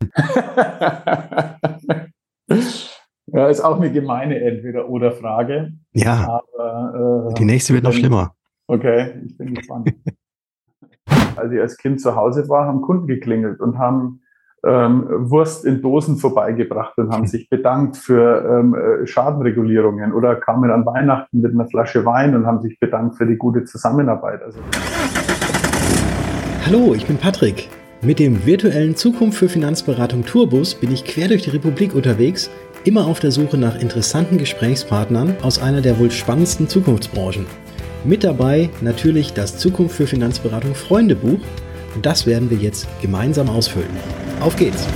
ja, ist auch eine gemeine Entweder-Oder-Frage. Ja. Aber, äh, die nächste wird noch schlimmer. Okay, ich bin gespannt. Als ich als Kind zu Hause war, haben Kunden geklingelt und haben ähm, Wurst in Dosen vorbeigebracht und haben sich bedankt für ähm, äh, Schadenregulierungen oder kamen an Weihnachten mit einer Flasche Wein und haben sich bedankt für die gute Zusammenarbeit. Also Hallo, ich bin Patrick. Mit dem virtuellen Zukunft für Finanzberatung Tourbus bin ich quer durch die Republik unterwegs, immer auf der Suche nach interessanten Gesprächspartnern aus einer der wohl spannendsten Zukunftsbranchen. Mit dabei natürlich das Zukunft für Finanzberatung Freundebuch und das werden wir jetzt gemeinsam ausfüllen. Auf geht's!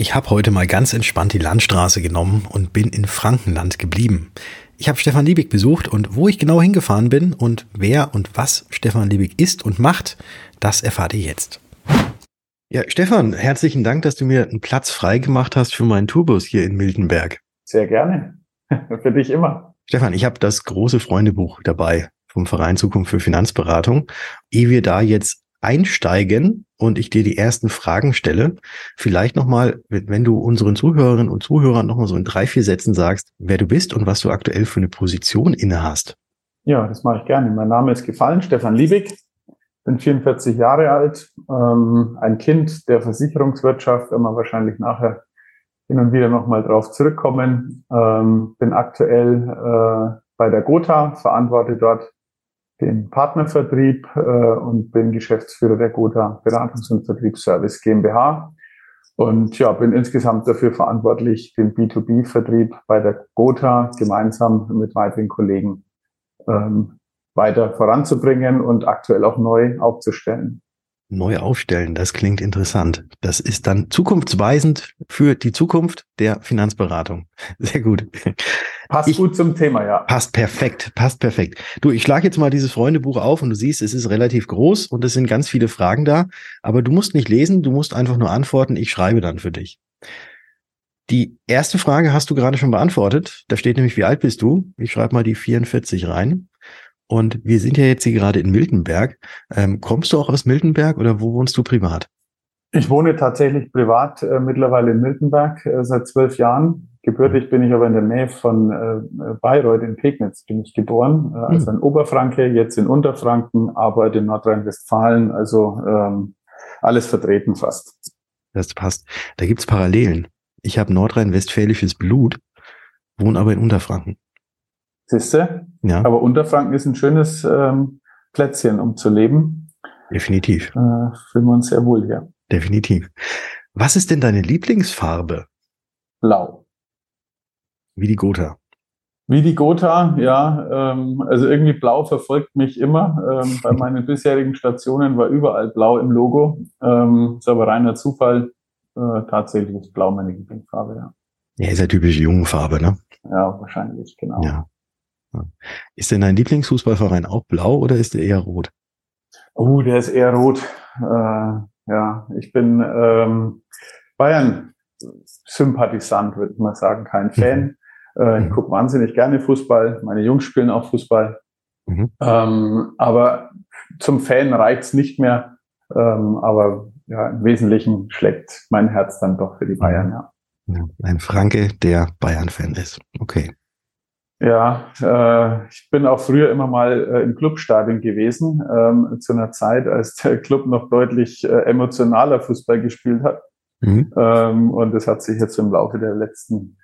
Ich habe heute mal ganz entspannt die Landstraße genommen und bin in Frankenland geblieben. Ich habe Stefan Liebig besucht und wo ich genau hingefahren bin und wer und was Stefan Liebig ist und macht, das erfahrt ihr jetzt. Ja, Stefan, herzlichen Dank, dass du mir einen Platz frei gemacht hast für meinen Tourbus hier in Miltenberg. Sehr gerne. für dich immer. Stefan, ich habe das große Freundebuch dabei vom Verein Zukunft für Finanzberatung. Ehe wir da jetzt einsteigen und ich dir die ersten Fragen stelle, vielleicht nochmal, wenn du unseren Zuhörerinnen und Zuhörern nochmal so in drei, vier Sätzen sagst, wer du bist und was du aktuell für eine Position inne hast. Ja, das mache ich gerne. Mein Name ist gefallen, Stefan Liebig bin 44 Jahre alt, ähm, ein Kind der Versicherungswirtschaft, wenn wir wahrscheinlich nachher hin und wieder nochmal drauf zurückkommen. Ähm, bin aktuell äh, bei der Gotha, verantworte dort den Partnervertrieb äh, und bin Geschäftsführer der Gotha Beratungs- und Vertriebsservice GmbH. Und ja, bin insgesamt dafür verantwortlich, den B2B-Vertrieb bei der Gotha gemeinsam mit weiteren Kollegen ähm, weiter voranzubringen und aktuell auch neu aufzustellen. Neu aufstellen, das klingt interessant. Das ist dann zukunftsweisend für die Zukunft der Finanzberatung. Sehr gut. Passt ich, gut zum Thema, ja. Passt perfekt, passt perfekt. Du, ich schlage jetzt mal dieses Freundebuch auf und du siehst, es ist relativ groß und es sind ganz viele Fragen da, aber du musst nicht lesen, du musst einfach nur antworten, ich schreibe dann für dich. Die erste Frage hast du gerade schon beantwortet. Da steht nämlich, wie alt bist du? Ich schreibe mal die 44 rein. Und wir sind ja jetzt hier gerade in Miltenberg. Ähm, kommst du auch aus Miltenberg oder wo wohnst du privat? Ich wohne tatsächlich privat äh, mittlerweile in Miltenberg äh, seit zwölf Jahren. Gebürtig bin ich aber in der Nähe von äh, Bayreuth in Pegnitz bin ich geboren, äh, also in Oberfranke, jetzt in Unterfranken, arbeite in Nordrhein-Westfalen, also ähm, alles vertreten fast. Das passt. Da gibt's Parallelen. Ich habe nordrhein-westfälisches Blut, wohne aber in Unterfranken. Siehste? Ja. Aber Unterfranken ist ein schönes ähm, Plätzchen, um zu leben. Definitiv. Äh, fühlen wir uns sehr wohl hier. Definitiv. Was ist denn deine Lieblingsfarbe? Blau. Wie die Gotha. Wie die Gotha, ja. Ähm, also irgendwie Blau verfolgt mich immer. Ähm, bei meinen bisherigen Stationen war überall Blau im Logo. Ähm, ist aber reiner Zufall. Äh, tatsächlich ist Blau meine Lieblingsfarbe, ja. Ja, ist ja typische Jungenfarbe, ne? Ja, wahrscheinlich, genau. Ja. Ist denn dein Lieblingsfußballverein auch blau oder ist der eher rot? Oh, der ist eher rot. Äh, ja, ich bin ähm, Bayern-Sympathisant, würde man sagen, kein Fan. Mhm. Äh, ich mhm. gucke wahnsinnig gerne Fußball. Meine Jungs spielen auch Fußball. Mhm. Ähm, aber zum Fan reicht's nicht mehr. Ähm, aber ja, im Wesentlichen schlägt mein Herz dann doch für die Bayern, ja. ja ein Franke, der Bayern-Fan ist. Okay. Ja, äh, ich bin auch früher immer mal äh, im Clubstadion gewesen, ähm, zu einer Zeit, als der Club noch deutlich äh, emotionaler Fußball gespielt hat. Mhm. Ähm, und das hat sich jetzt im Laufe der letzten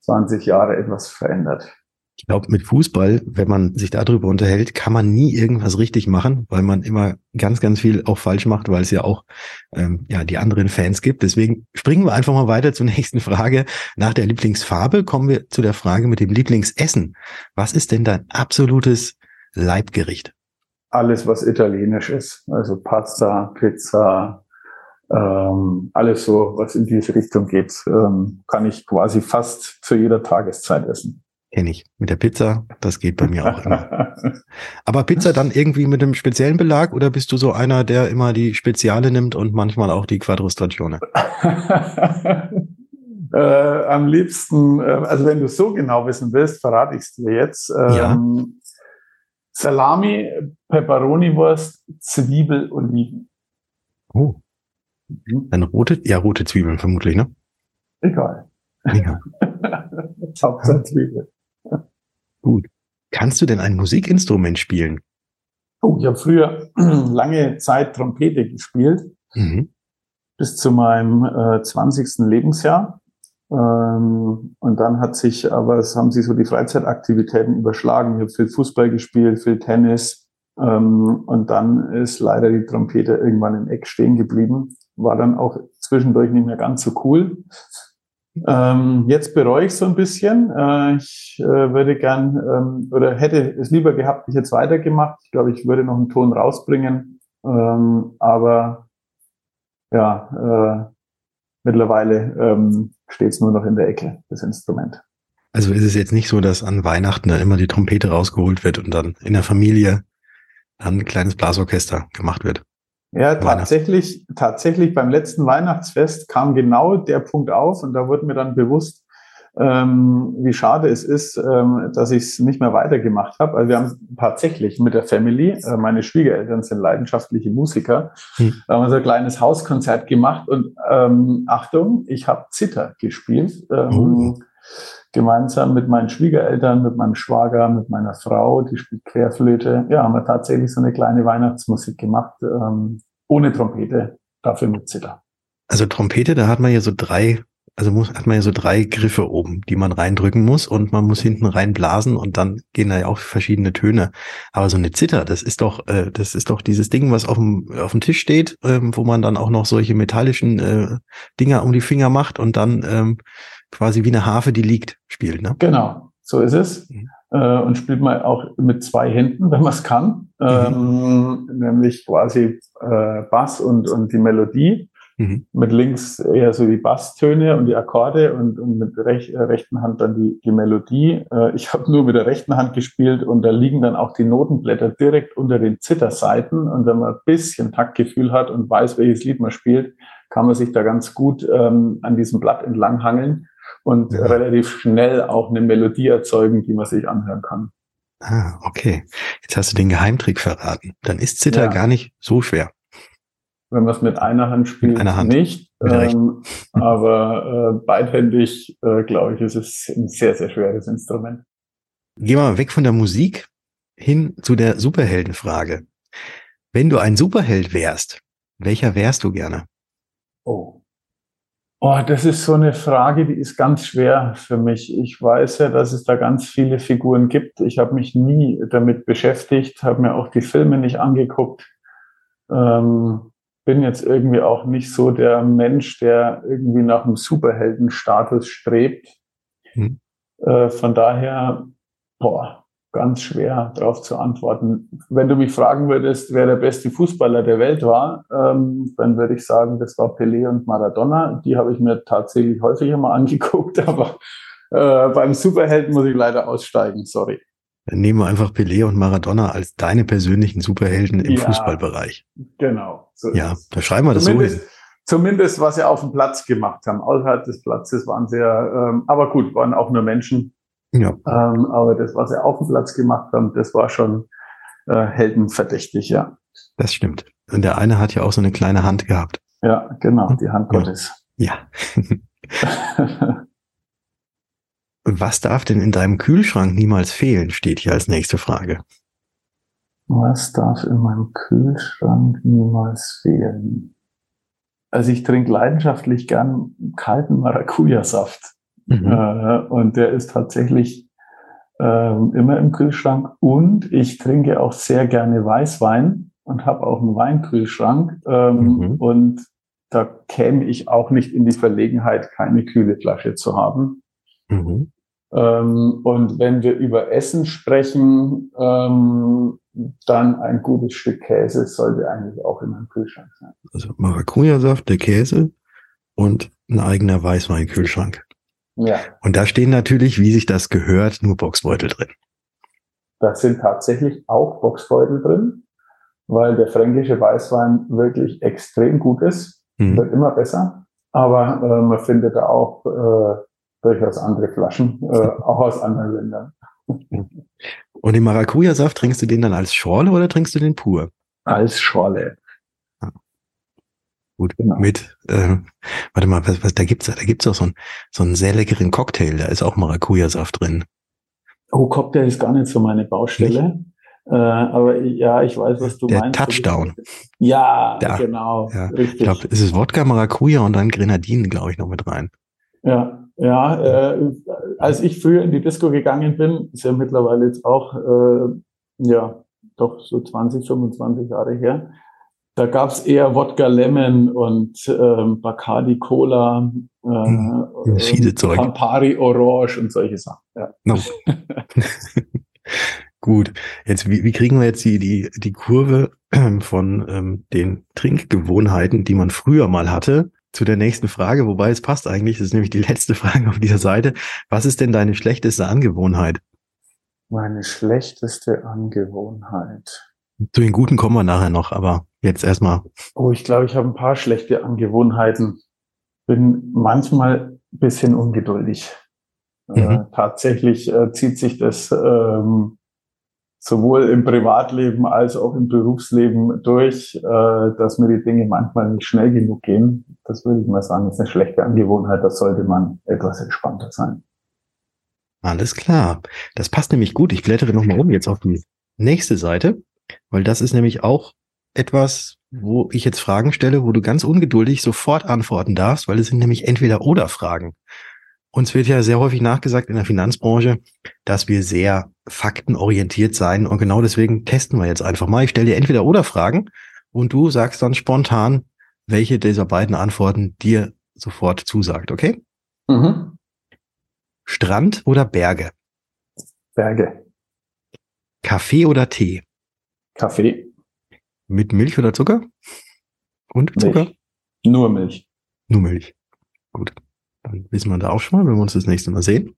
20 Jahre etwas verändert. Ich glaube, mit Fußball, wenn man sich darüber unterhält, kann man nie irgendwas richtig machen, weil man immer ganz, ganz viel auch falsch macht, weil es ja auch ähm, ja die anderen Fans gibt. Deswegen springen wir einfach mal weiter zur nächsten Frage. Nach der Lieblingsfarbe kommen wir zu der Frage mit dem Lieblingsessen. Was ist denn dein absolutes Leibgericht? Alles, was italienisch ist, also Pasta, Pizza, ähm, alles so, was in diese Richtung geht, ähm, kann ich quasi fast zu jeder Tageszeit essen. Kenne ich. Mit der Pizza, das geht bei mir auch immer. Aber Pizza dann irgendwie mit einem speziellen Belag oder bist du so einer, der immer die Speziale nimmt und manchmal auch die Quadrostagione? Äh, am liebsten, äh, also wenn du so genau wissen willst, verrate ich es dir jetzt. Ähm, ja. Salami, Peperoni-Wurst, Zwiebel, Oliven. Oh. Mhm. Dann rote, ja, rote Zwiebeln vermutlich, ne? Egal. Egal. Hauptsache Zwiebel. Gut. Kannst du denn ein Musikinstrument spielen? Oh, ich habe früher lange Zeit Trompete gespielt, mhm. bis zu meinem äh, 20. Lebensjahr. Ähm, und dann hat sich, aber es haben sich so die Freizeitaktivitäten überschlagen. Ich habe viel Fußball gespielt, viel Tennis. Ähm, und dann ist leider die Trompete irgendwann im Eck stehen geblieben. War dann auch zwischendurch nicht mehr ganz so cool. Ähm, jetzt bereue ich so ein bisschen. Äh, ich äh, würde gern ähm, oder hätte es lieber gehabt, ich jetzt weitergemacht. Ich glaube, ich würde noch einen Ton rausbringen. Ähm, aber ja, äh, mittlerweile ähm, steht es nur noch in der Ecke, das Instrument. Also ist es jetzt nicht so, dass an Weihnachten dann immer die Trompete rausgeholt wird und dann in der Familie dann ein kleines Blasorchester gemacht wird? Ja, tatsächlich, tatsächlich beim letzten Weihnachtsfest kam genau der Punkt auf und da wurde mir dann bewusst, ähm, wie schade es ist, ähm, dass ich es nicht mehr weitergemacht habe. Also wir haben tatsächlich mit der Family, äh, meine Schwiegereltern sind leidenschaftliche Musiker, hm. haben ein kleines Hauskonzert gemacht und ähm, Achtung, ich habe Zitter gespielt. Ähm, oh gemeinsam mit meinen Schwiegereltern, mit meinem Schwager, mit meiner Frau, die spielt Querflöte. Ja, haben wir tatsächlich so eine kleine Weihnachtsmusik gemacht, ähm, ohne Trompete, dafür mit Zither. Also Trompete, da hat man ja so drei, also muss, hat man ja so drei Griffe oben, die man reindrücken muss und man muss hinten reinblasen und dann gehen da ja auch verschiedene Töne. Aber so eine Zither, das ist doch, äh, das ist doch dieses Ding, was auf dem, auf dem Tisch steht, ähm, wo man dann auch noch solche metallischen äh, Dinger um die Finger macht und dann ähm, quasi wie eine Harfe, die liegt, spielt. Ne? Genau, so ist es. Mhm. Äh, und spielt man auch mit zwei Händen, wenn man es kann, mhm. ähm, nämlich quasi äh, Bass und, und die Melodie. Mhm. Mit links eher so die Basstöne und die Akkorde und, und mit rech, äh, rechten Hand dann die, die Melodie. Äh, ich habe nur mit der rechten Hand gespielt und da liegen dann auch die Notenblätter direkt unter den Zitterseiten. Und wenn man ein bisschen Taktgefühl hat und weiß, welches Lied man spielt, kann man sich da ganz gut ähm, an diesem Blatt entlanghangeln und ja. relativ schnell auch eine Melodie erzeugen, die man sich anhören kann. Ah, okay. Jetzt hast du den Geheimtrick verraten. Dann ist Zither ja. gar nicht so schwer. Wenn man es mit einer Hand spielt, einer Hand. nicht. Ähm, aber äh, beidhändig, äh, glaube ich, ist es ein sehr, sehr schweres Instrument. Geh mal weg von der Musik hin zu der Superheldenfrage. Wenn du ein Superheld wärst, welcher wärst du gerne? Oh. Oh, das ist so eine Frage, die ist ganz schwer für mich. Ich weiß ja, dass es da ganz viele Figuren gibt. Ich habe mich nie damit beschäftigt, habe mir auch die Filme nicht angeguckt. Ähm, bin jetzt irgendwie auch nicht so der Mensch, der irgendwie nach einem Superheldenstatus strebt. Hm. Äh, von daher, boah, ganz schwer darauf zu antworten. Wenn du mich fragen würdest, wer der beste Fußballer der Welt war, ähm, dann würde ich sagen, das war Pelé und Maradona. Die habe ich mir tatsächlich häufiger mal angeguckt, aber äh, beim Superhelden muss ich leider aussteigen, sorry. Nehmen wir einfach Pelé und Maradona als deine persönlichen Superhelden im ja, Fußballbereich. Genau. So ja, da schreiben wir das zumindest, so hin. Zumindest, was sie auf dem Platz gemacht haben. Außerhalb des Platzes waren sehr, ähm, aber gut, waren auch nur Menschen. Ja. Ähm, aber das, was sie auf dem Platz gemacht haben, das war schon äh, heldenverdächtig, ja. Das stimmt. Und der eine hat ja auch so eine kleine Hand gehabt. Ja, genau, die Hand Gottes. Ja. Was darf denn in deinem Kühlschrank niemals fehlen, steht hier als nächste Frage. Was darf in meinem Kühlschrank niemals fehlen? Also ich trinke leidenschaftlich gern kalten Maracuja-Saft. Mhm. Äh, und der ist tatsächlich äh, immer im Kühlschrank. Und ich trinke auch sehr gerne Weißwein und habe auch einen Weinkühlschrank. Ähm, mhm. Und da käme ich auch nicht in die Verlegenheit, keine kühle Flasche zu haben. Mhm. Ähm, und wenn wir über Essen sprechen, ähm, dann ein gutes Stück Käse sollte eigentlich auch in meinem Kühlschrank sein. Also Maracuja-Saft, der Käse und ein eigener Weißweinkühlschrank. Ja. Und da stehen natürlich, wie sich das gehört, nur Boxbeutel drin. Da sind tatsächlich auch Boxbeutel drin, weil der fränkische Weißwein wirklich extrem gut ist, mhm. wird immer besser. Aber äh, man findet da auch äh, durchaus andere Flaschen, äh, auch aus anderen Ländern. Und den Maracuja-Saft trinkst du den dann als Schorle oder trinkst du den pur? Als Schorle. Gut, genau. mit, äh, warte mal, was, was da gibt's da? Gibt's auch so einen, so einen sehr leckeren Cocktail, da ist auch Maracuja-Saft drin. Oh, Cocktail ist gar nicht so meine Baustelle. Äh, aber ja, ich weiß, was du Der meinst. Touchdown. Ja, Da. genau. Ja. Ich glaube, es ist Wodka, Maracuja und dann Grenadinen, glaube ich, noch mit rein. Ja, ja. Äh, als ich früher in die Disco gegangen bin, ist ja mittlerweile jetzt auch, äh, ja, doch so 20, 25 Jahre her, da gab es eher Wodka Lemon und ähm, Bacardi Cola, äh, Hm, äh, fiese Zeug. Campari Orange und solche Sachen. Ja. No. Gut, jetzt wie, wie kriegen wir jetzt die, die, die Kurve ähm, von ähm, den Trinkgewohnheiten, die man früher mal hatte, zu der nächsten Frage, wobei es passt eigentlich, das ist nämlich die letzte Frage auf dieser Seite. Was ist denn deine schlechteste Angewohnheit? Meine schlechteste Angewohnheit. Zu den guten kommen wir nachher noch, aber jetzt erstmal. Oh, ich glaube, ich habe ein paar schlechte Angewohnheiten. Bin manchmal ein bisschen ungeduldig. Äh, Mhm. tatsächlich äh, zieht sich das ähm, sowohl im Privatleben als auch im Berufsleben durch, äh, dass mir die Dinge manchmal nicht schnell genug gehen. Das würde ich mal sagen, ist eine schlechte Angewohnheit. Da sollte man etwas entspannter sein. Alles klar. Das passt nämlich gut. Ich blättere nochmal um jetzt auf die nächste Seite, weil das ist nämlich auch etwas, wo ich jetzt Fragen stelle, wo du ganz ungeduldig sofort antworten darfst, weil es sind nämlich entweder oder Fragen. Uns wird ja sehr häufig nachgesagt in der Finanzbranche, dass wir sehr faktenorientiert sein und genau deswegen testen wir jetzt einfach mal. Ich stelle dir entweder oder Fragen und du sagst dann spontan, welche dieser beiden Antworten dir sofort zusagt, okay? Mhm. Strand oder Berge? Berge, Kaffee oder Tee? Kaffee, Mit Milch oder Zucker? Und Zucker? Milch. Nur Milch. Nur Milch. Gut. Dann wissen wir da auch schon mal, wenn wir uns das nächste Mal sehen.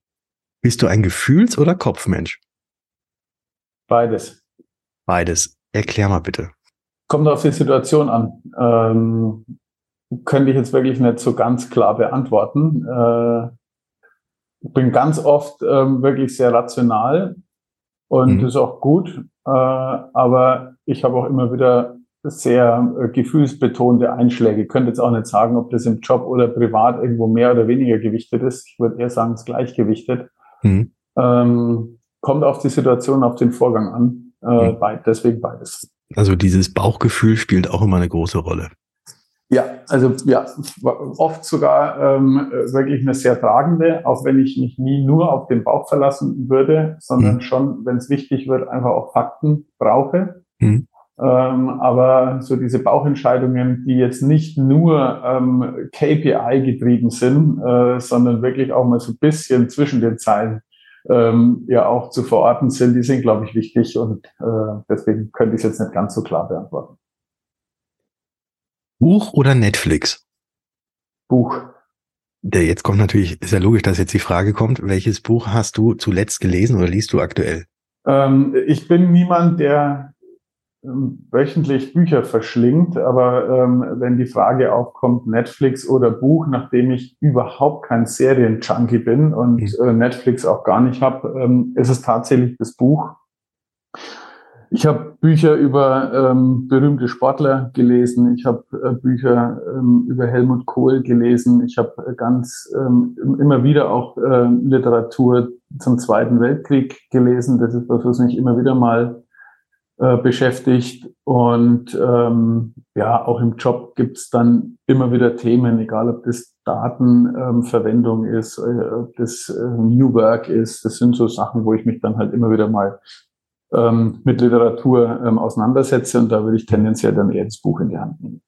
Bist du ein Gefühls- oder Kopfmensch? Beides. Beides. Erklär mal bitte. Kommt auf die Situation an. Ähm, könnte ich jetzt wirklich nicht so ganz klar beantworten. Äh, ich bin ganz oft ähm, wirklich sehr rational und Mhm. ist auch gut. Äh, aber ich habe auch immer wieder sehr äh, gefühlsbetonte Einschläge. Ich könnte jetzt auch nicht sagen, ob das im Job oder privat irgendwo mehr oder weniger gewichtet ist. Ich würde eher sagen, es ist gleichgewichtet. Hm. Ähm, kommt auf die Situation, auf den Vorgang an. Äh, Mhm. beid, deswegen beides. Also dieses Bauchgefühl spielt auch immer eine große Rolle. Ja, also ja, oft sogar ähm, wirklich eine sehr tragende, auch wenn ich mich nie nur auf den Bauch verlassen würde, sondern Mhm. schon, wenn es wichtig wird, einfach auch Fakten brauche. Mhm. Ähm, aber so diese Bauchentscheidungen, die jetzt nicht nur ähm, KPI getrieben sind, äh, sondern wirklich auch mal so ein bisschen zwischen den Zeilen ähm, ja auch zu verorten sind, die sind, glaube ich, wichtig und äh, deswegen könnte ich es jetzt nicht ganz so klar beantworten. Buch oder Netflix? Buch. Der jetzt kommt natürlich, ist ja logisch, dass jetzt die Frage kommt, welches Buch hast du zuletzt gelesen oder liest du aktuell? Ähm, ich bin niemand, der wöchentlich Bücher verschlingt, aber ähm, wenn die Frage aufkommt, Netflix oder Buch, nachdem ich überhaupt kein Serien-Junkie bin und Mhm. äh, Netflix auch gar nicht habe, ähm, ist es tatsächlich das Buch. Ich habe Bücher über ähm, berühmte Sportler gelesen. Ich habe äh, Bücher ähm, über Helmut Kohl gelesen. Ich habe äh, ganz ähm, immer wieder auch äh, Literatur zum Zweiten Weltkrieg gelesen. Das ist was, was mich immer wieder mal äh, beschäftigt. Und ähm, ja, auch im Job gibt's dann immer wieder Themen, egal ob das Datenverwendung ähm, ist, äh, ob das äh, New Work ist. Das sind so Sachen, wo ich mich dann halt immer wieder mal ähm, mit Literatur ähm, auseinandersetze und da würde ich tendenziell dann eher das Buch in die Hand nehmen.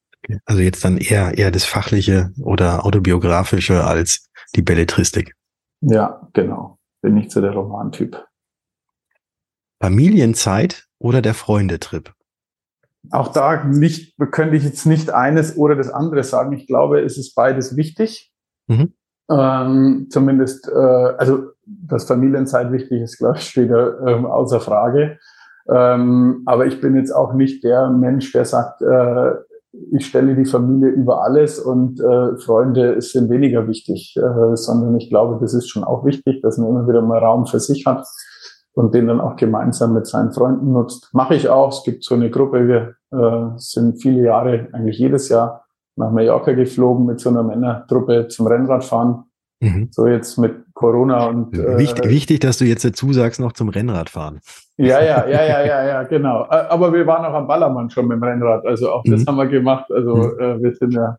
Also jetzt dann eher, eher das Fachliche oder Autobiografische als die Belletristik. Ja, genau. Bin nicht so der Romantyp. Familienzeit oder der Freundetrip? Auch da nicht, könnte ich jetzt nicht eines oder das andere sagen. Ich glaube, es ist beides wichtig. Mhm. Ähm, zumindest, äh, also dass Familienzeit wichtig ist, glaube ich, steht ähm, außer Frage. Ähm, aber ich bin jetzt auch nicht der Mensch, der sagt, äh, ich stelle die Familie über alles und äh, Freunde sind weniger wichtig, äh, sondern ich glaube, das ist schon auch wichtig, dass man immer wieder mal Raum für sich hat und den dann auch gemeinsam mit seinen Freunden nutzt. Mache ich auch. Es gibt so eine Gruppe, wir äh, sind viele Jahre, eigentlich jedes Jahr nach Mallorca geflogen mit so einer Männertruppe zum Rennradfahren. Mhm. So jetzt mit Corona und. Äh, wichtig, wichtig, dass du jetzt dazu sagst, noch zum Rennradfahren. Ja, ja, ja, ja, ja, ja, genau. Aber wir waren auch am Ballermann schon mit dem Rennrad. Also auch das mhm. haben wir gemacht. Also mhm. äh, wir sind ja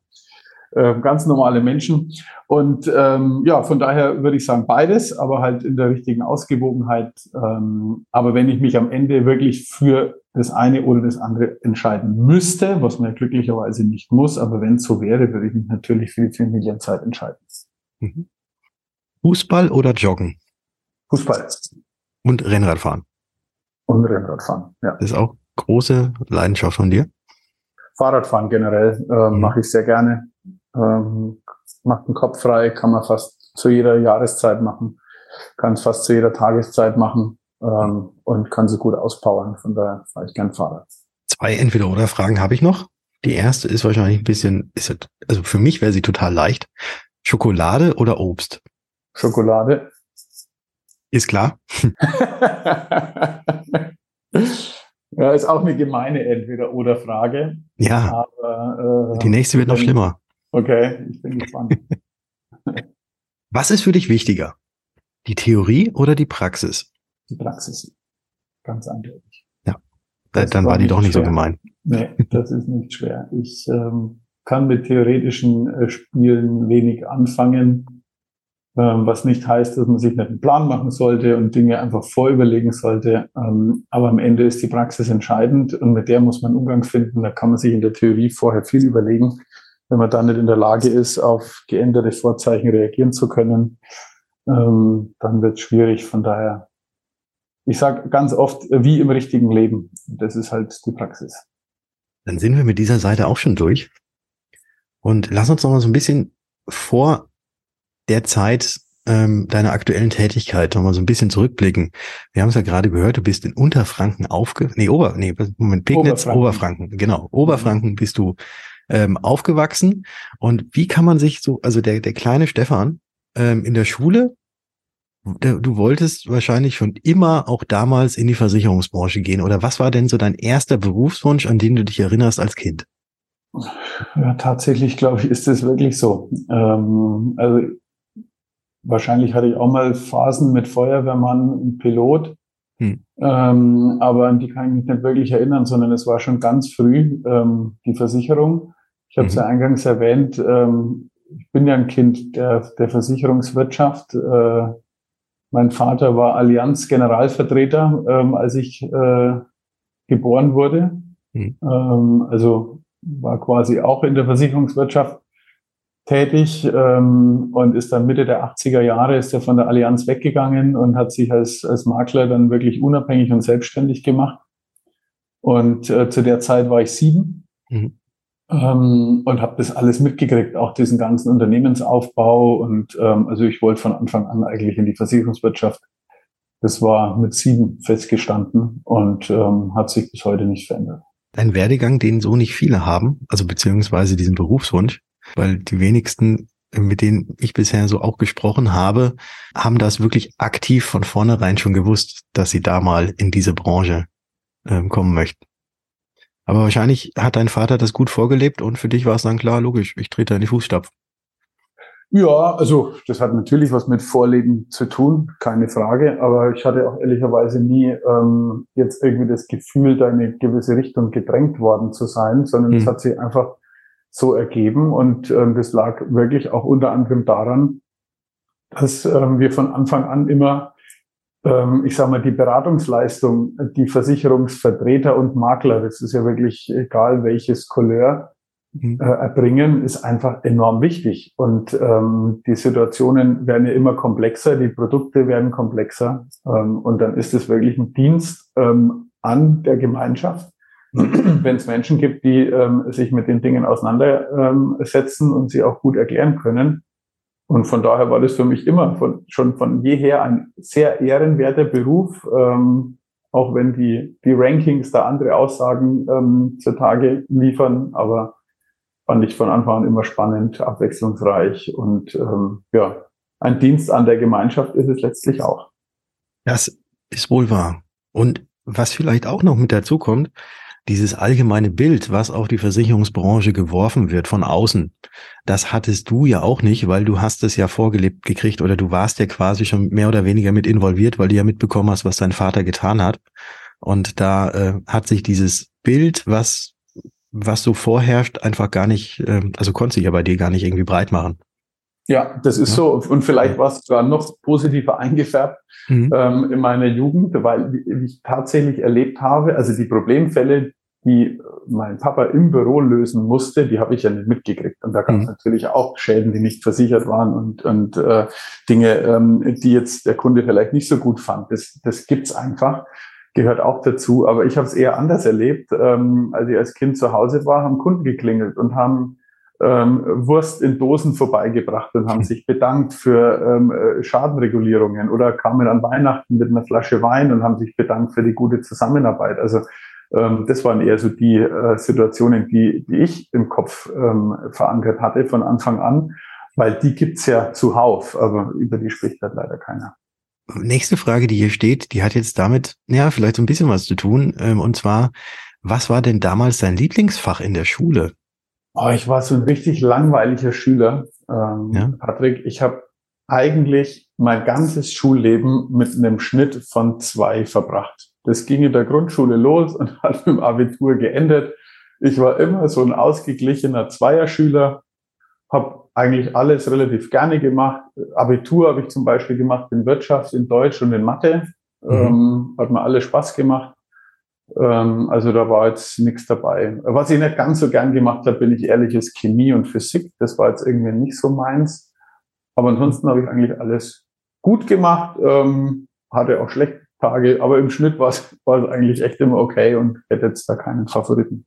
äh, ganz normale Menschen. Und ähm, ja, von daher würde ich sagen beides, aber halt in der richtigen Ausgewogenheit. Ähm, aber wenn ich mich am Ende wirklich für das eine oder das andere entscheiden müsste, was man ja glücklicherweise nicht muss, aber wenn es so wäre, würde ich mich natürlich für die Familienzeit entscheiden. Mhm. Fußball oder Joggen? Fußball. Und Rennradfahren? Und Rennradfahren, ja. Das ist auch große Leidenschaft von dir? Fahrradfahren generell äh, mhm. mache ich sehr gerne. Ähm, macht den Kopf frei, kann man fast zu jeder Jahreszeit machen, kann es fast zu jeder Tageszeit machen ähm, und kann sie gut auspowern. Von daher fahre ich gern Fahrrad. Zwei Entweder-Oder-Fragen habe ich noch. Die erste ist wahrscheinlich ein bisschen, ist, also für mich wäre sie total leicht. Schokolade oder Obst? Schokolade. Ist klar. ja, ist auch eine gemeine Entweder-Oder-Frage. Ja. Aber, äh, die nächste wird noch schlimmer. Okay, ich bin gespannt. Was ist für dich wichtiger? Die Theorie oder die Praxis? Die Praxis. Ganz eindeutig. Ja, das dann war die doch nicht schwer. so gemein. Nee, das ist nicht schwer. Ich ähm, kann mit theoretischen äh, Spielen wenig anfangen, ähm, was nicht heißt, dass man sich nicht einen Plan machen sollte und Dinge einfach vorüberlegen sollte. Ähm, aber am Ende ist die Praxis entscheidend und mit der muss man Umgang finden. Da kann man sich in der Theorie vorher viel überlegen wenn man dann nicht in der Lage ist, auf geänderte Vorzeichen reagieren zu können, ähm, dann wird es schwierig. Von daher, ich sage ganz oft, wie im richtigen Leben. Das ist halt die Praxis. Dann sind wir mit dieser Seite auch schon durch. Und lass uns noch mal so ein bisschen vor der Zeit ähm, deiner aktuellen Tätigkeit noch mal so ein bisschen zurückblicken. Wir haben es ja gerade gehört, du bist in Unterfranken aufge... Nee, Ober... Nee, Moment, Pegnitz, Oberfranken. Oberfranken. Genau, Oberfranken bist du ähm, aufgewachsen. Und wie kann man sich so, also der, der kleine Stefan ähm, in der Schule, der, du wolltest wahrscheinlich schon immer auch damals in die Versicherungsbranche gehen. Oder was war denn so dein erster Berufswunsch, an den du dich erinnerst als Kind? Ja, tatsächlich, glaube ich, ist es wirklich so. Ähm, also wahrscheinlich hatte ich auch mal Phasen mit Feuerwehrmann und Pilot. Hm. Ähm, aber an die kann ich mich nicht wirklich erinnern, sondern es war schon ganz früh ähm, die Versicherung. Ich habe es mhm. ja eingangs erwähnt, ähm, ich bin ja ein Kind der, der Versicherungswirtschaft. Äh, mein Vater war Allianz Generalvertreter, ähm, als ich äh, geboren wurde. Mhm. Ähm, also war quasi auch in der Versicherungswirtschaft tätig ähm, und ist dann Mitte der 80er Jahre ist er von der Allianz weggegangen und hat sich als, als Makler dann wirklich unabhängig und selbstständig gemacht. Und äh, zu der Zeit war ich sieben mhm. Ähm, und habe das alles mitgekriegt, auch diesen ganzen Unternehmensaufbau. Und ähm, also ich wollte von Anfang an eigentlich in die Versicherungswirtschaft. Das war mit sieben festgestanden und ähm, hat sich bis heute nicht verändert. Ein Werdegang, den so nicht viele haben, also beziehungsweise diesen Berufswunsch weil die wenigsten, mit denen ich bisher so auch gesprochen habe, haben das wirklich aktiv von vornherein schon gewusst, dass sie da mal in diese Branche ähm, kommen möchten. Aber wahrscheinlich hat dein Vater das gut vorgelebt und für dich war es dann klar, logisch, ich trete in die Fußstapfen. Ja, also das hat natürlich was mit Vorleben zu tun, keine Frage. Aber ich hatte auch ehrlicherweise nie ähm, jetzt irgendwie das Gefühl, da in eine gewisse Richtung gedrängt worden zu sein, sondern es hm. hat sich einfach so ergeben. Und ähm, das lag wirklich auch unter anderem daran, dass ähm, wir von Anfang an immer, ich sage mal, die Beratungsleistung, die Versicherungsvertreter und Makler, das ist ja wirklich egal welches Couleur, mhm. äh, erbringen, ist einfach enorm wichtig. Und ähm, die Situationen werden ja immer komplexer, die Produkte werden komplexer. Ähm, und dann ist es wirklich ein Dienst ähm, an der Gemeinschaft wenn es Menschen gibt, die ähm, sich mit den Dingen auseinandersetzen ähm, und sie auch gut erklären können. Und von daher war das für mich immer von, schon von jeher ein sehr ehrenwerter Beruf, ähm, auch wenn die, die Rankings da andere Aussagen ähm, zutage liefern. Aber fand ich von Anfang an immer spannend, abwechslungsreich und ähm, ja, ein Dienst an der Gemeinschaft ist es letztlich auch. Das ist wohl wahr. Und was vielleicht auch noch mit dazu kommt, dieses allgemeine Bild, was auf die Versicherungsbranche geworfen wird von außen, das hattest du ja auch nicht, weil du hast es ja vorgelebt gekriegt oder du warst ja quasi schon mehr oder weniger mit involviert, weil du ja mitbekommen hast, was dein Vater getan hat. Und da äh, hat sich dieses Bild, was, was so vorherrscht, einfach gar nicht, äh, also konnte sich ja bei dir gar nicht irgendwie breit machen. Ja, das ist ja. so. Und vielleicht war es sogar noch positiver eingefärbt mhm. ähm, in meiner Jugend, weil ich tatsächlich erlebt habe, also die Problemfälle, die mein Papa im Büro lösen musste, die habe ich ja nicht mitgekriegt. Und da gab es mhm. natürlich auch Schäden, die nicht versichert waren und, und äh, Dinge, ähm, die jetzt der Kunde vielleicht nicht so gut fand. Das, das gibt's einfach, gehört auch dazu. Aber ich habe es eher anders erlebt. Ähm, als ich als Kind zu Hause war, haben Kunden geklingelt und haben ähm, Wurst in Dosen vorbeigebracht und haben sich bedankt für ähm, äh, Schadenregulierungen oder kamen an Weihnachten mit einer Flasche Wein und haben sich bedankt für die gute Zusammenarbeit. Also ähm, das waren eher so die äh, Situationen, die, die ich im Kopf ähm, verankert hatte von Anfang an, weil die gibt's ja zuhauf, aber über die spricht halt leider keiner. Nächste Frage, die hier steht, die hat jetzt damit, ja, vielleicht so ein bisschen was zu tun. Ähm, und zwar, was war denn damals dein Lieblingsfach in der Schule? Oh, ich war so ein richtig langweiliger Schüler, ähm, ja? Patrick. Ich habe eigentlich mein ganzes Schulleben mit einem Schnitt von zwei verbracht. Das ging in der Grundschule los und hat mit dem Abitur geendet. Ich war immer so ein ausgeglichener Zweierschüler, habe eigentlich alles relativ gerne gemacht. Abitur habe ich zum Beispiel gemacht in Wirtschaft, in Deutsch und in Mathe. Mhm. Ähm, hat mir alles Spaß gemacht. Ähm, also da war jetzt nichts dabei. Was ich nicht ganz so gern gemacht habe, bin ich ehrlich, ist Chemie und Physik. Das war jetzt irgendwie nicht so meins. Aber ansonsten habe ich eigentlich alles gut gemacht, ähm, hatte auch schlechte Tage, aber im Schnitt war es, eigentlich echt immer okay und hätte jetzt da keinen Favoriten.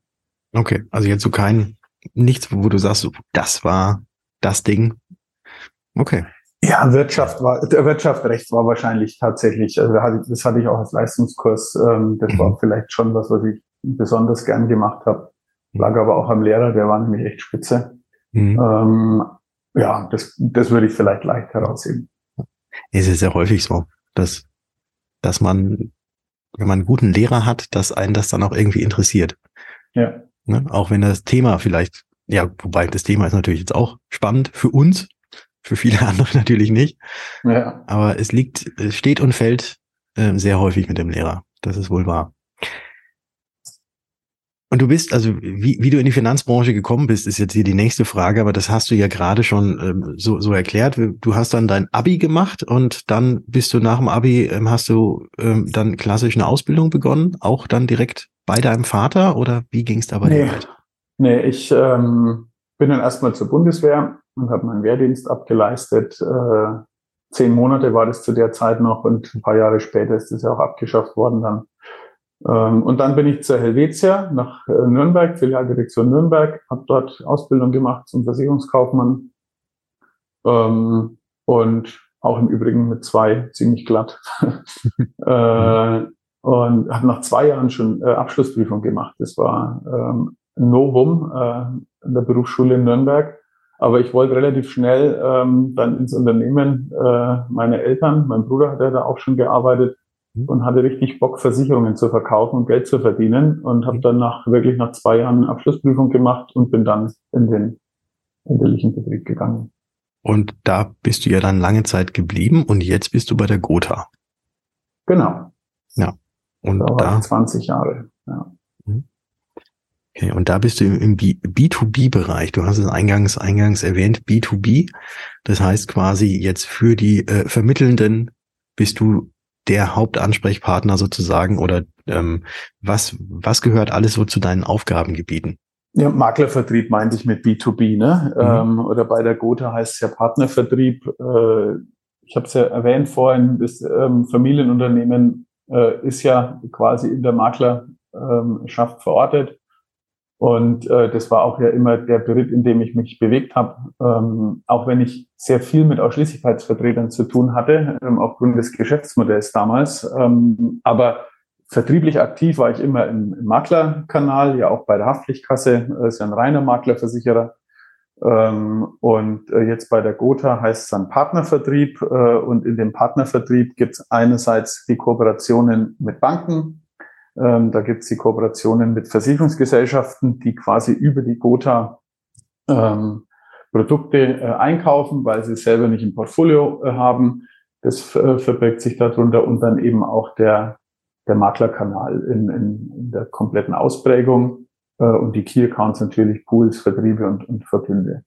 Okay, also jetzt so kein, nichts, wo du sagst, das war das Ding. Okay. Ja, Wirtschaft war, der Wirtschaft, Recht war wahrscheinlich tatsächlich, also das hatte ich auch als Leistungskurs, ähm, das mhm. war vielleicht schon was, was ich besonders gern gemacht habe. Lag aber auch am Lehrer, der war nämlich echt spitze. Mhm. Ähm, ja, das, das würde ich vielleicht leicht herausheben. Es ist ja häufig so, dass, dass man, wenn man einen guten Lehrer hat, dass einen das dann auch irgendwie interessiert. Ja. Ne? Auch wenn das Thema vielleicht, ja, wobei das Thema ist natürlich jetzt auch spannend für uns, für viele andere natürlich nicht. Ja. Aber es liegt, es steht und fällt äh, sehr häufig mit dem Lehrer. Das ist wohl wahr. Und du bist, also wie, wie du in die Finanzbranche gekommen bist, ist jetzt hier die nächste Frage, aber das hast du ja gerade schon ähm, so, so erklärt. Du hast dann dein Abi gemacht und dann bist du nach dem Abi, ähm, hast du ähm, dann klassisch eine Ausbildung begonnen, auch dann direkt bei deinem Vater oder wie ging es dabei nee. weiter? Nee, ich ähm, bin dann erstmal zur Bundeswehr und habe meinen Wehrdienst abgeleistet. Äh, zehn Monate war das zu der Zeit noch und ein paar Jahre später ist das ja auch abgeschafft worden dann. Ähm, und dann bin ich zur Helvetia nach äh, Nürnberg, Filialdirektion Nürnberg, habe dort Ausbildung gemacht zum Versicherungskaufmann ähm, und auch im Übrigen mit zwei ziemlich glatt. äh, und habe nach zwei Jahren schon äh, Abschlussprüfung gemacht. Das war ähm, Novum äh, in der Berufsschule in Nürnberg. Aber ich wollte relativ schnell ähm, dann ins Unternehmen äh, meine Eltern, mein Bruder hat ja da auch schon gearbeitet mhm. und hatte richtig Bock, Versicherungen zu verkaufen und Geld zu verdienen und habe mhm. dann nach wirklich nach zwei Jahren Abschlussprüfung gemacht und bin dann in den elterlichen Betrieb gegangen. Und da bist du ja dann lange Zeit geblieben und jetzt bist du bei der Gotha. Genau. Ja. Und da, da 20 Jahre. Ja. Okay, und da bist du im B2B-Bereich. Du hast es eingangs, eingangs erwähnt, B2B. Das heißt quasi jetzt für die äh, Vermittelnden bist du der Hauptansprechpartner sozusagen oder ähm, was, was gehört alles so zu deinen Aufgabengebieten? Ja, Maklervertrieb meinte ich mit B2B, ne? Mhm. Ähm, oder bei der Gotha heißt es ja Partnervertrieb. Äh, ich habe es ja erwähnt vorhin, das ähm, Familienunternehmen äh, ist ja quasi in der Maklerschaft verortet. Und äh, das war auch ja immer der Beritt, in dem ich mich bewegt habe, ähm, auch wenn ich sehr viel mit Ausschließlichkeitsvertretern zu tun hatte, ähm, aufgrund des Geschäftsmodells damals. Ähm, aber vertrieblich aktiv war ich immer im, im Maklerkanal, ja auch bei der Haftpflichtkasse, das ist ja ein reiner Maklerversicherer. Ähm, und äh, jetzt bei der Gotha heißt es dann Partnervertrieb. Äh, und in dem Partnervertrieb gibt es einerseits die Kooperationen mit Banken. Ähm, da gibt es die Kooperationen mit Versicherungsgesellschaften, die quasi über die Gotha ähm, Produkte äh, einkaufen, weil sie selber nicht im Portfolio haben. Das verbirgt sich darunter und dann eben auch der, der Maklerkanal in, in, in der kompletten Ausprägung äh, und die Key Accounts natürlich Pools, Vertriebe und, und Verbünde.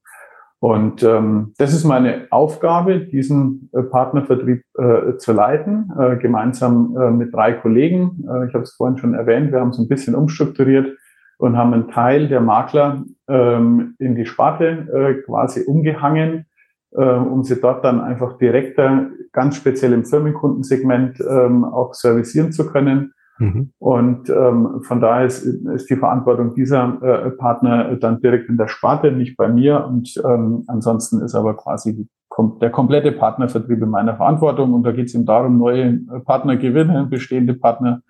Und ähm, das ist meine Aufgabe, diesen äh, Partnervertrieb äh, zu leiten, äh, gemeinsam äh, mit drei Kollegen. Äh, ich habe es vorhin schon erwähnt, wir haben es ein bisschen umstrukturiert und haben einen Teil der Makler ähm, in die Sparte äh, quasi umgehangen, äh, um sie dort dann einfach direkter, ganz speziell im Firmenkundensegment ähm, auch servicieren zu können Mhm. Und ähm, von daher ist, ist die Verantwortung dieser äh, Partner dann direkt in der Sparte, nicht bei mir. Und ähm, ansonsten ist aber quasi kom der komplette Partnervertrieb in meiner Verantwortung. Und da geht es eben darum, neue Partner gewinnen, bestehende Partner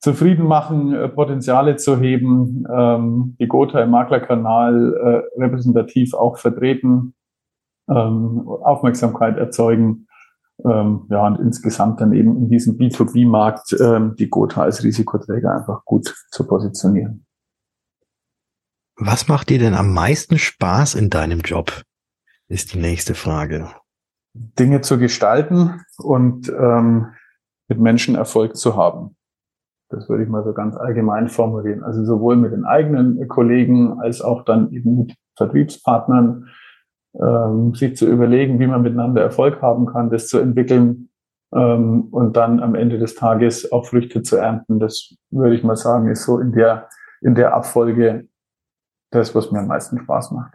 zufrieden machen, äh, Potenziale zu heben, ähm, die Gotha im Maklerkanal äh, repräsentativ auch vertreten, ähm, Aufmerksamkeit erzeugen ähm, ja, und insgesamt dann eben in diesem B2B-Markt ähm, die Gotha als Risikoträger einfach gut zu positionieren. Was macht dir denn am meisten Spaß in deinem Job? Ist die nächste Frage. Dinge zu gestalten und ähm, mit Menschen Erfolg zu haben. Das würde ich mal so ganz allgemein formulieren. Also sowohl mit den eigenen Kollegen als auch dann eben mit Vertriebspartnern, ähm, sich zu überlegen, wie man miteinander Erfolg haben kann, das zu entwickeln ähm, und dann am Ende des Tages auch Früchte zu ernten. Das würde ich mal sagen, ist so in der, in der Abfolge das, was mir am meisten Spaß macht.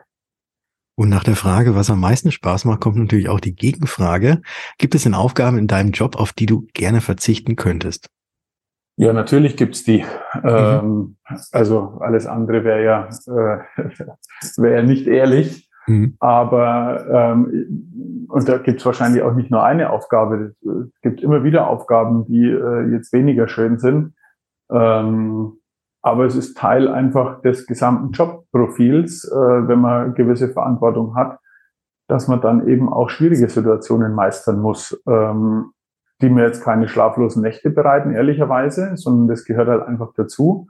Und nach der Frage, was am meisten Spaß macht, kommt natürlich auch die Gegenfrage. Gibt es denn Aufgaben in deinem Job, auf die du gerne verzichten könntest? Ja, natürlich gibt's die. Mhm. Ähm, also alles andere wäre ja, äh, wäre ja nicht ehrlich. Mhm. Aber ähm, und da gibt es wahrscheinlich auch nicht nur eine Aufgabe. Es gibt immer wieder Aufgaben, die äh, jetzt weniger schön sind. Ähm, aber es ist Teil einfach des gesamten Jobprofils, äh, wenn man gewisse Verantwortung hat, dass man dann eben auch schwierige Situationen meistern muss, ähm, die mir jetzt keine schlaflosen Nächte bereiten, ehrlicherweise, sondern das gehört halt einfach dazu.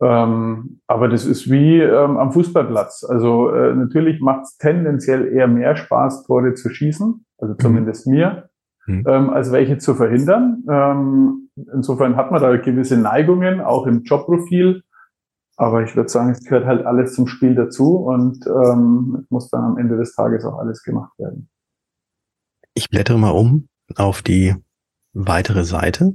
Ähm, aber das ist wie ähm, am Fußballplatz. Also äh, natürlich macht es tendenziell eher mehr Spaß, Tore zu schießen, also mhm. zumindest mhm. mir, mhm. ähm, als welche zu verhindern. Ähm, insofern hat man da gewisse Neigungen, auch im Jobprofil. Aber ich würde sagen, es gehört halt alles zum Spiel dazu und ähm, muss dann am Ende des Tages auch alles gemacht werden. Ich blättere mal um auf die weitere Seite.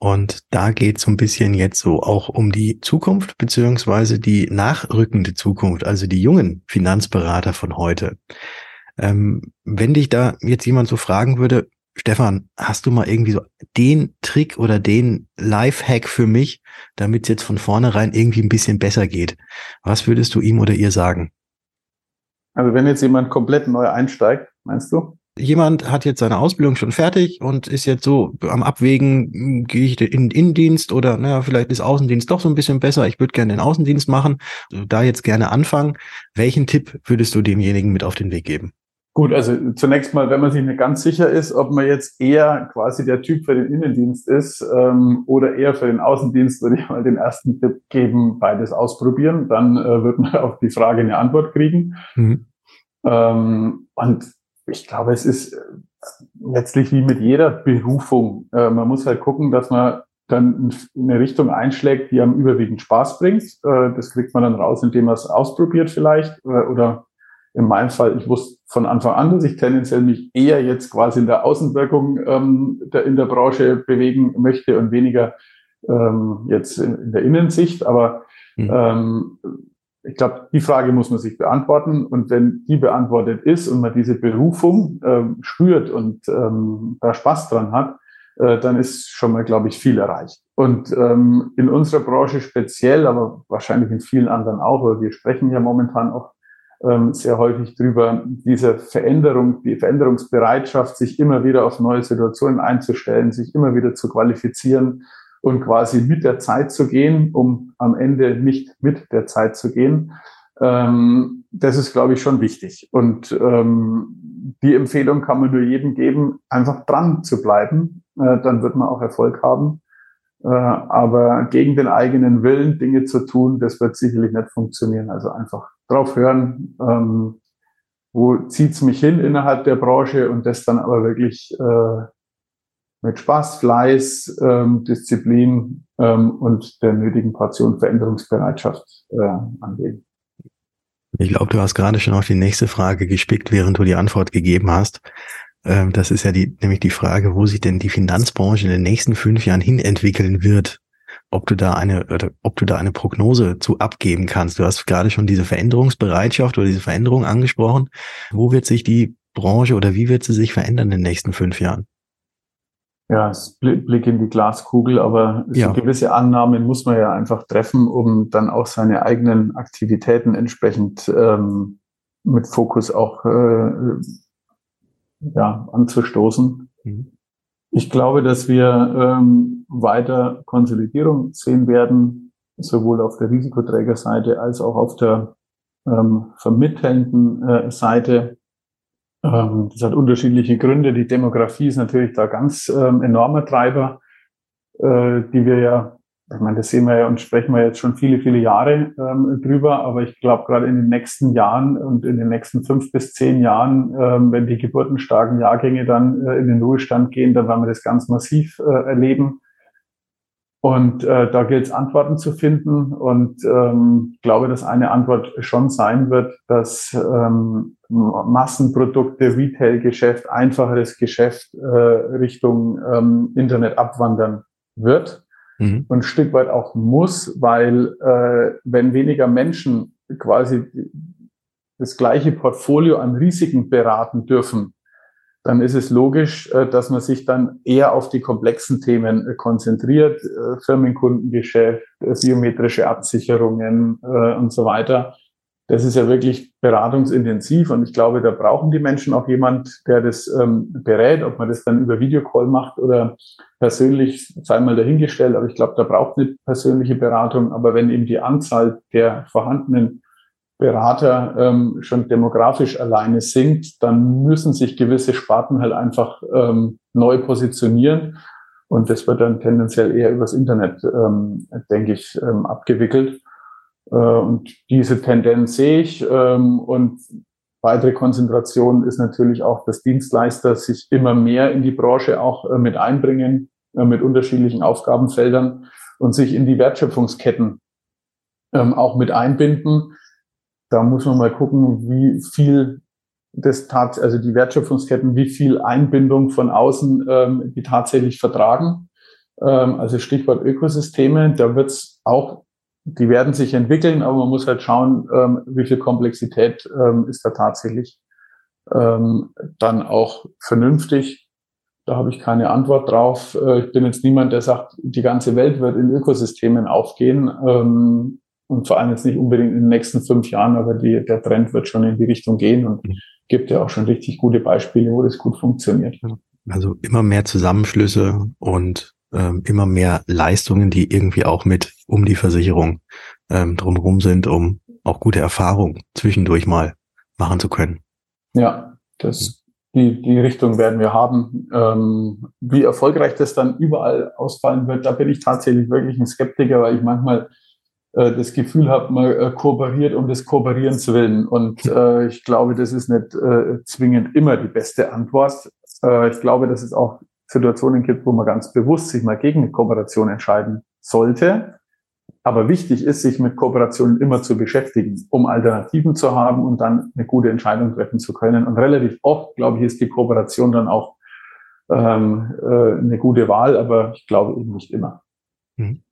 Und da geht so ein bisschen jetzt so auch um die Zukunft, beziehungsweise die nachrückende Zukunft, also die jungen Finanzberater von heute. Ähm, wenn dich da jetzt jemand so fragen würde, Stefan, hast du mal irgendwie so den Trick oder den Lifehack für mich, damit es jetzt von vornherein irgendwie ein bisschen besser geht? Was würdest du ihm oder ihr sagen? Also wenn jetzt jemand komplett neu einsteigt, meinst du? Jemand hat jetzt seine Ausbildung schon fertig und ist jetzt so am Abwägen, hm, gehe ich in den Innendienst oder naja, vielleicht ist Außendienst doch so ein bisschen besser. Ich würde gerne den Außendienst machen. Also da jetzt gerne anfangen. Welchen Tipp würdest du demjenigen mit auf den Weg geben? Gut, also zunächst mal, wenn man sich nicht ganz sicher ist, ob man jetzt eher quasi der Typ für den Innendienst ist ähm, oder eher für den Außendienst, würde ich mal den ersten Tipp geben, beides ausprobieren. Dann äh, wird man auf die Frage eine Antwort kriegen. Mhm. Ähm, und ich glaube, es ist äh, letztlich wie mit jeder Berufung. Äh, man muss halt gucken, dass man dann eine Richtung einschlägt, die einem überwiegend Spaß bringt. Äh, das kriegt man dann raus, indem man es ausprobiert vielleicht. Oder in meinem Fall, ich wusste von Anfang an, dass ich tendenziell mich eher jetzt quasi in der Außenwirkung ähm, in der Branche bewegen möchte und weniger ähm, jetzt in, der Innensicht. Aber mhm. Ich glaube, die Frage muss man sich beantworten. Und wenn die beantwortet ist und man diese Berufung ähm, spürt und ähm, da Spaß dran hat, äh, dann ist schon mal, glaube ich, viel erreicht. Und ähm, in unserer Branche speziell, aber wahrscheinlich in vielen anderen auch, weil wir sprechen ja momentan auch ähm, sehr häufig drüber, diese Veränderung, die Veränderungsbereitschaft, sich immer wieder auf neue Situationen einzustellen, sich immer wieder zu qualifizieren und quasi mit der Zeit zu gehen, um am Ende nicht mit der Zeit zu gehen. Ähm, das ist, glaube ich, schon wichtig. Und ähm, die Empfehlung kann man nur jedem geben, einfach dran zu bleiben. Äh, dann wird man auch Erfolg haben. Äh, aber gegen den eigenen Willen Dinge zu tun, das wird sicherlich nicht funktionieren. Also einfach drauf hören, ähm, wo zieht's mich hin innerhalb der Branche und das dann aber wirklich äh, mit Spaß, Fleiß, ähm, Disziplin ähm, und der nötigen Portion Veränderungsbereitschaft äh, angehen. Ich glaube, du hast gerade schon auf die nächste Frage gespickt, während du die Antwort gegeben hast. Ähm, das ist ja die, nämlich die Frage, wo sich denn die Finanzbranche in den nächsten fünf Jahren hin entwickeln wird. Ob du da eine, oder ob du da eine Prognose zu abgeben kannst. Du hast gerade schon diese Veränderungsbereitschaft oder diese Veränderung angesprochen. Wo wird sich die Branche oder wie wird sie sich verändern in den nächsten fünf Jahren? Ja, Blick in die Glaskugel, aber ja. gewisse Annahmen muss man ja einfach treffen, um dann auch seine eigenen Aktivitäten entsprechend ähm, mit Fokus auch äh, ja, anzustoßen. Mhm. Ich glaube, dass wir ähm, weiter Konsolidierung sehen werden, sowohl auf der Risikoträgerseite als auch auf der ähm, vermittelnden äh, Seite. Ähm, das hat unterschiedliche Gründe. Die Demografie ist natürlich da ganz ähm, enormer Treiber, äh, die wir ja, ich meine, das sehen wir ja und sprechen wir jetzt schon viele, viele Jahre ähm, drüber. Aber ich glaube, gerade in den nächsten Jahren und in den nächsten fünf bis zehn Jahren, ähm, wenn die geburtenstarken Jahrgänge dann äh, in den Ruhestand gehen, dann werden wir das ganz massiv äh, erleben. Und äh, da gilt es Antworten zu finden und ähm, glaube, dass eine Antwort schon sein wird, dass ähm, Massenprodukte, Retail-Geschäft, einfacheres Geschäft äh, Richtung ähm, Internet abwandern wird mhm. und ein Stück weit auch muss, weil äh, wenn weniger Menschen quasi das gleiche Portfolio an Risiken beraten dürfen, dann ist es logisch, äh, dass man sich dann eher auf die komplexen Themen äh, konzentriert, äh, Firmenkundengeschäft, biometrische Absicherungen und so weiter. Das ist ja wirklich beratungsintensiv und ich glaube, da brauchen die Menschen auch jemand, der das ähm, berät, ob man das dann über Videocall macht oder persönlich, sei mal dahingestellt, aber ich glaube, da braucht eine persönliche Beratung. Aber wenn eben die Anzahl der vorhandenen Berater ähm, schon demografisch alleine sinkt, dann müssen sich gewisse Sparten halt einfach ähm, neu positionieren. Und das wird dann tendenziell eher übers Internet, ähm, denke ich, ähm, abgewickelt. Äh, und diese Tendenz sehe ich. Ähm, und weitere Konzentration ist natürlich auch, dass Dienstleister sich immer mehr in die Branche auch äh, mit einbringen, äh, mit unterschiedlichen Aufgabenfeldern und sich in die Wertschöpfungsketten ähm, auch mit einbinden da muss man mal gucken, wie viel das tat, also die Wertschöpfungsketten, wie viel Einbindung von außen ähm, die tatsächlich vertragen. Ähm, also Stichwort Ökosysteme, da wird's auch, die werden sich entwickeln, aber man muss halt schauen, ähm, wie viel Komplexität ähm, ist da tatsächlich ähm, dann auch vernünftig. Da habe ich keine Antwort drauf. Äh, ich bin jetzt niemand, der sagt, die ganze Welt wird in Ökosystemen aufgehen. Ähm, und vor allem jetzt nicht unbedingt in den nächsten fünf Jahren, aber die, der Trend wird schon in die Richtung gehen und mhm. gibt ja auch schon richtig gute Beispiele, wo das gut funktioniert. Also immer mehr Zusammenschlüsse und ähm, immer mehr Leistungen, die irgendwie auch mit um die Versicherung ähm, drumherum sind, um auch gute Erfahrungen zwischendurch mal machen zu können. Ja, das die, die Richtung werden wir haben. Ähm, wie erfolgreich das dann überall ausfallen wird, da bin ich tatsächlich wirklich ein Skeptiker, weil ich manchmal äh, das Gefühl habe, man äh, kooperiert um des Kooperierens willen. Und äh, ich glaube, das ist nicht äh, zwingend immer die beste Antwort. Ich glaube, dass es auch Situationen gibt, wo man ganz bewusst sich mal gegen eine Kooperation entscheiden sollte. Aber wichtig ist, sich mit Kooperationen immer zu beschäftigen, um Alternativen zu haben und dann eine gute Entscheidung treffen zu können. Und relativ oft, glaube ich, ist die Kooperation dann auch ähm, äh, eine gute Wahl, aber ich glaube eben nicht immer. Mhm.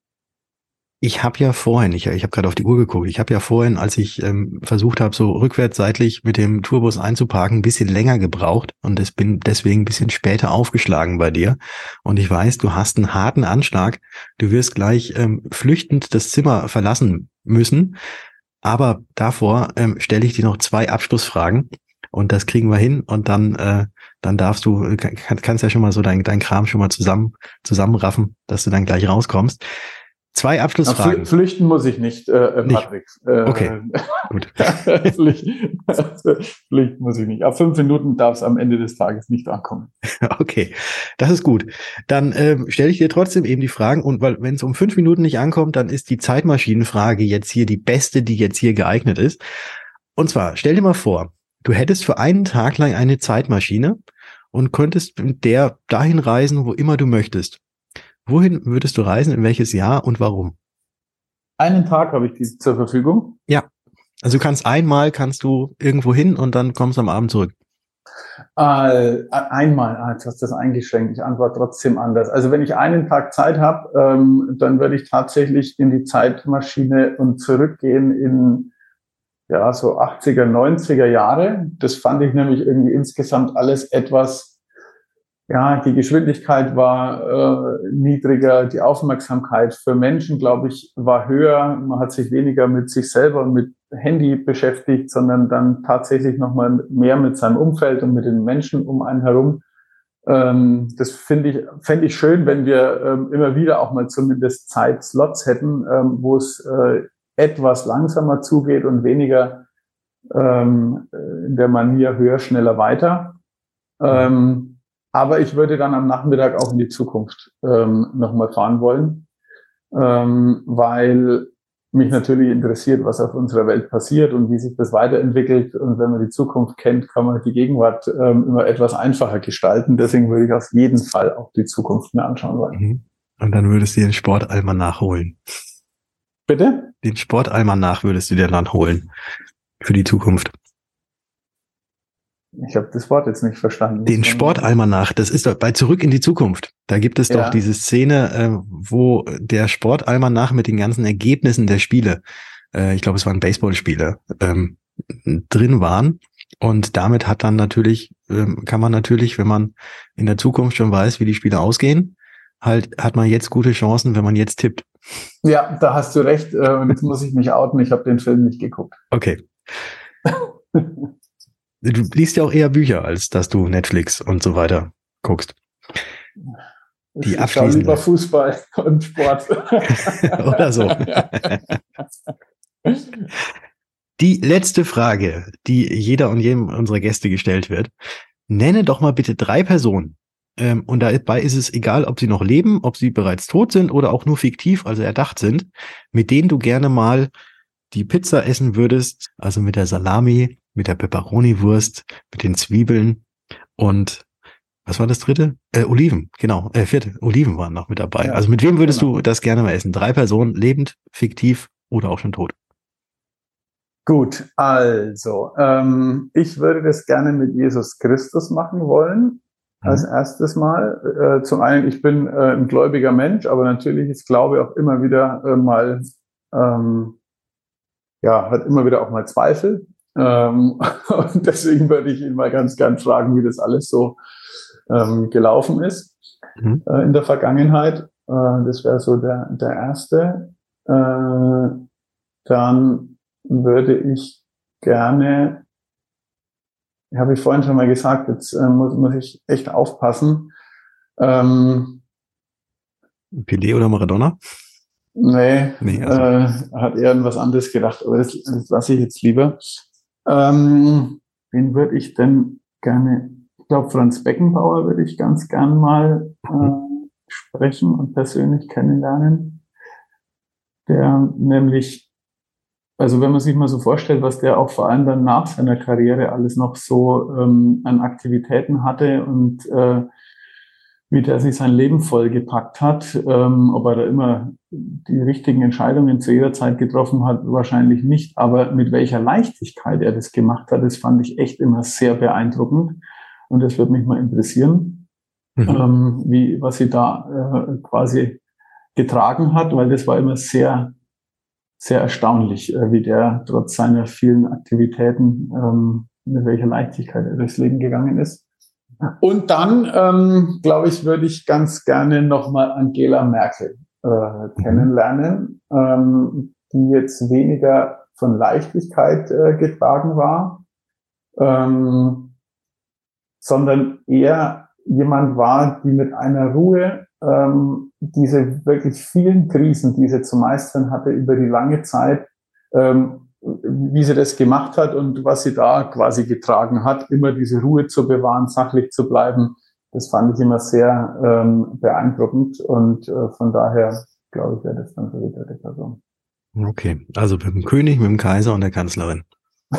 Ich habe ja vorhin, ich, ich habe gerade auf die Uhr geguckt, ich habe ja vorhin, als ich ähm, versucht habe, so rückwärts seitlich mit dem Tourbus einzuparken, ein bisschen länger gebraucht und es bin deswegen ein bisschen später aufgeschlagen bei dir. Und ich weiß, du hast einen harten Anschlag. Du wirst gleich ähm, flüchtend das Zimmer verlassen müssen. Aber davor ähm, stelle ich dir noch zwei Abschlussfragen. Und das kriegen wir hin und dann, äh, dann darfst du, kann, kannst ja schon mal so dein, dein Kram schon mal zusammen, zusammenraffen, dass du dann gleich rauskommst. Zwei Abschlussfragen. Flüchten muss ich nicht, äh, äh Patrick. Nicht. Äh, okay, gut. Flüchten, Flüchten muss ich nicht. Ab fünf Minuten darf es am Ende des Tages nicht ankommen. Okay, das ist gut. Dann äh, stelle ich dir trotzdem eben die Fragen und weil wenn es um fünf Minuten nicht ankommt, dann ist die Zeitmaschinenfrage jetzt hier die beste, die jetzt hier geeignet ist. Und zwar, stell dir mal vor, du hättest für einen Tag lang eine Zeitmaschine und könntest mit der dahin reisen, wo immer du möchtest. Wohin würdest du reisen, in welches Jahr und warum? Einen Tag habe ich die zur Verfügung. Ja. Also du kannst einmal kannst du irgendwo hin und dann kommst du am Abend zurück. Äh, einmal, ah, jetzt hast du das eingeschränkt. Ich antworte trotzdem anders. Also wenn ich einen Tag Zeit habe, ähm, dann würde ich tatsächlich in die Zeitmaschine und zurückgehen in ja so 80er, 90er Jahre. Das fand ich nämlich irgendwie insgesamt alles etwas ja, die Geschwindigkeit war äh, niedriger, die Aufmerksamkeit für Menschen, glaube ich, war höher. Man hat sich weniger mit sich selber und mit Handy beschäftigt, sondern dann tatsächlich nochmal mehr mit seinem Umfeld und mit den Menschen um einen herum. Ähm, das finde ich, fände ich schön, wenn wir ähm, immer wieder auch mal zumindest Zeitslots hätten, ähm, wo es äh, etwas langsamer zugeht und weniger ähm, in der Manier höher, schneller, weiter. Ähm, aber ich würde dann am Nachmittag auch in die Zukunft ähm, nochmal fahren wollen, ähm, weil mich natürlich interessiert, was auf unserer Welt passiert und wie sich das weiterentwickelt. Und wenn man die Zukunft kennt, kann man die Gegenwart ähm, immer etwas einfacher gestalten. Deswegen würde ich auf jeden Fall auch die Zukunft mir anschauen wollen. Mhm. Und dann würdest du den Sportalmanach nachholen. Bitte? Den Sportalmanach würdest du dir dann holen für die Zukunft. Ich habe das Wort jetzt nicht verstanden. Den Sportalmanach, das ist doch bei Zurück in die Zukunft. Da gibt es ja. doch diese Szene, äh, wo der Sportalmanach mit den ganzen Ergebnissen der Spiele, äh, ich glaube, es waren Baseballspiele, ähm, drin waren. Und damit hat dann natürlich, ähm, kann man natürlich, wenn man in der Zukunft schon weiß, wie die Spiele ausgehen, halt hat man jetzt gute Chancen, wenn man jetzt tippt. Ja, da hast du recht. Äh, und jetzt muss ich mich outen, ich habe den Film nicht geguckt. Okay. Du liest ja auch eher Bücher, als dass du Netflix und so weiter guckst. Die ich abschließende. lieber Fußball und Sport. Oder so. Die letzte Frage, die jeder und jedem unserer Gäste gestellt wird. Nenne doch mal bitte drei Personen. Ähm, und dabei ist es egal, ob sie noch leben, ob sie bereits tot sind oder auch nur fiktiv, also erdacht sind, mit denen du gerne mal die Pizza essen würdest, also mit der Salami, mit der Pepperoni-Wurst, mit den Zwiebeln und was war das dritte? Äh, Oliven, genau. Äh, vierte, Oliven waren noch mit dabei. Ja, also mit wem würdest genau. du das gerne mal essen? Drei Personen, lebend, fiktiv oder auch schon tot? Gut, also ähm, ich würde das gerne mit Jesus Christus machen wollen. Als mhm. erstes Mal. Äh, zum einen, ich bin äh, ein gläubiger Mensch, aber natürlich ist Glaube auch immer wieder äh, mal, ähm, ja, hat immer wieder auch mal Zweifel. Ähm, und deswegen würde ich ihn mal ganz gern fragen, wie das alles so ähm, gelaufen ist mhm. äh, in der Vergangenheit. Äh, das wäre so der, der erste. Äh, dann würde ich gerne, habe ich vorhin schon mal gesagt, jetzt äh, muss, muss ich echt aufpassen. Ähm, Pelé oder Maradona? Nee, nee also. äh, hat irgendwas anderes gedacht, aber das, das lasse ich jetzt lieber. Ähm, wen würde ich denn gerne, ich glaube, Franz Beckenbauer würde ich ganz gern mal äh, sprechen und persönlich kennenlernen. Der nämlich, also wenn man sich mal so vorstellt, was der auch vor allem dann nach seiner Karriere alles noch so ähm, an Aktivitäten hatte und äh, wie der sich sein Leben vollgepackt hat. Ähm, ob er da immer die richtigen Entscheidungen zu jeder Zeit getroffen hat, wahrscheinlich nicht. Aber mit welcher Leichtigkeit er das gemacht hat, das fand ich echt immer sehr beeindruckend. Und das würde mich mal interessieren, mhm. ähm, wie, was sie da äh, quasi getragen hat, weil das war immer sehr, sehr erstaunlich, äh, wie der trotz seiner vielen Aktivitäten, ähm, mit welcher Leichtigkeit er durchs Leben gegangen ist. Und dann, ähm, glaube ich, würde ich ganz gerne nochmal Angela Merkel äh, mhm. kennenlernen, ähm, die jetzt weniger von Leichtigkeit äh, getragen war, ähm, sondern eher jemand war, die mit einer Ruhe ähm, diese wirklich vielen Krisen, die sie zu meistern hatte über die lange Zeit, ähm, wie sie das gemacht hat und was sie da quasi getragen hat, immer diese Ruhe zu bewahren, sachlich zu bleiben, das fand ich immer sehr ähm, beeindruckend und äh, von daher glaube ich, wäre das dann so die dritte Person. Okay, also mit dem König, mit dem Kaiser und der Kanzlerin.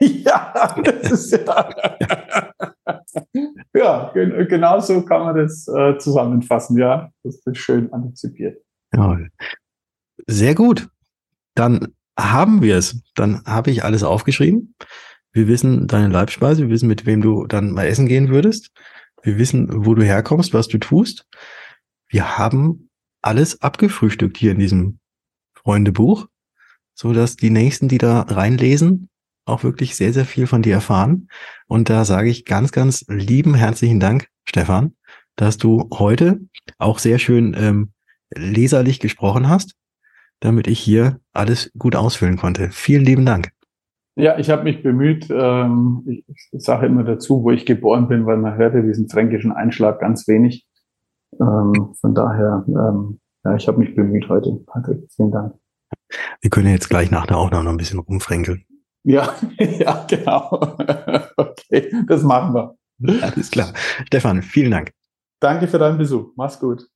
ja, das ist ja. ja, genau so kann man das äh, zusammenfassen, ja. Das ist schön antizipiert. Ja. Sehr gut. Dann haben wir es. Dann habe ich alles aufgeschrieben. Wir wissen deine Leibspeise, wir wissen, mit wem du dann mal essen gehen würdest. Wir wissen, wo du herkommst, was du tust. Wir haben alles abgefrühstückt hier in diesem Freundebuch, so dass die nächsten, die da reinlesen, auch wirklich sehr, sehr viel von dir erfahren. Und da sage ich ganz, ganz lieben herzlichen Dank, Stefan, dass du heute auch sehr schön ähm, leserlich gesprochen hast, damit ich hier alles gut ausfüllen konnte. Vielen lieben Dank. Ja, ich habe mich bemüht. Ähm, ich, ich sage immer dazu, wo ich geboren bin, weil man hörte diesen fränkischen Einschlag ganz wenig. Ähm, von daher, ähm, ja, ich habe mich bemüht heute, Patrick. Vielen Dank. Wir können jetzt gleich nach der Aufnahme noch ein bisschen rumfränkeln. Ja, ja, genau. okay, das machen wir. Alles klar. Stefan, vielen Dank. Danke für deinen Besuch. Mach's gut.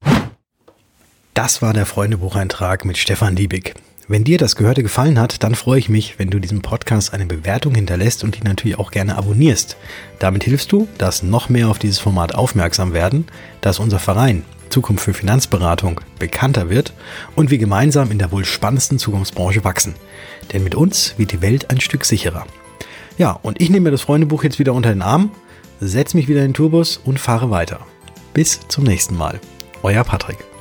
Das war der Freundebucheintrag mit Stefan Liebig. Wenn dir das Gehörte gefallen hat, dann freue ich mich, wenn du diesem Podcast eine Bewertung hinterlässt und ihn natürlich auch gerne abonnierst. Damit hilfst du, dass noch mehr auf dieses Format aufmerksam werden, dass unser Verein Zukunft für Finanzberatung bekannter wird und wir gemeinsam in der wohl spannendsten Zukunftsbranche wachsen. Denn mit uns wird die Welt ein Stück sicherer. Ja, und ich nehme mir das Freundebuch jetzt wieder unter den Arm, setze mich wieder in den Tourbus und fahre weiter. Bis zum nächsten Mal. Euer Patrick.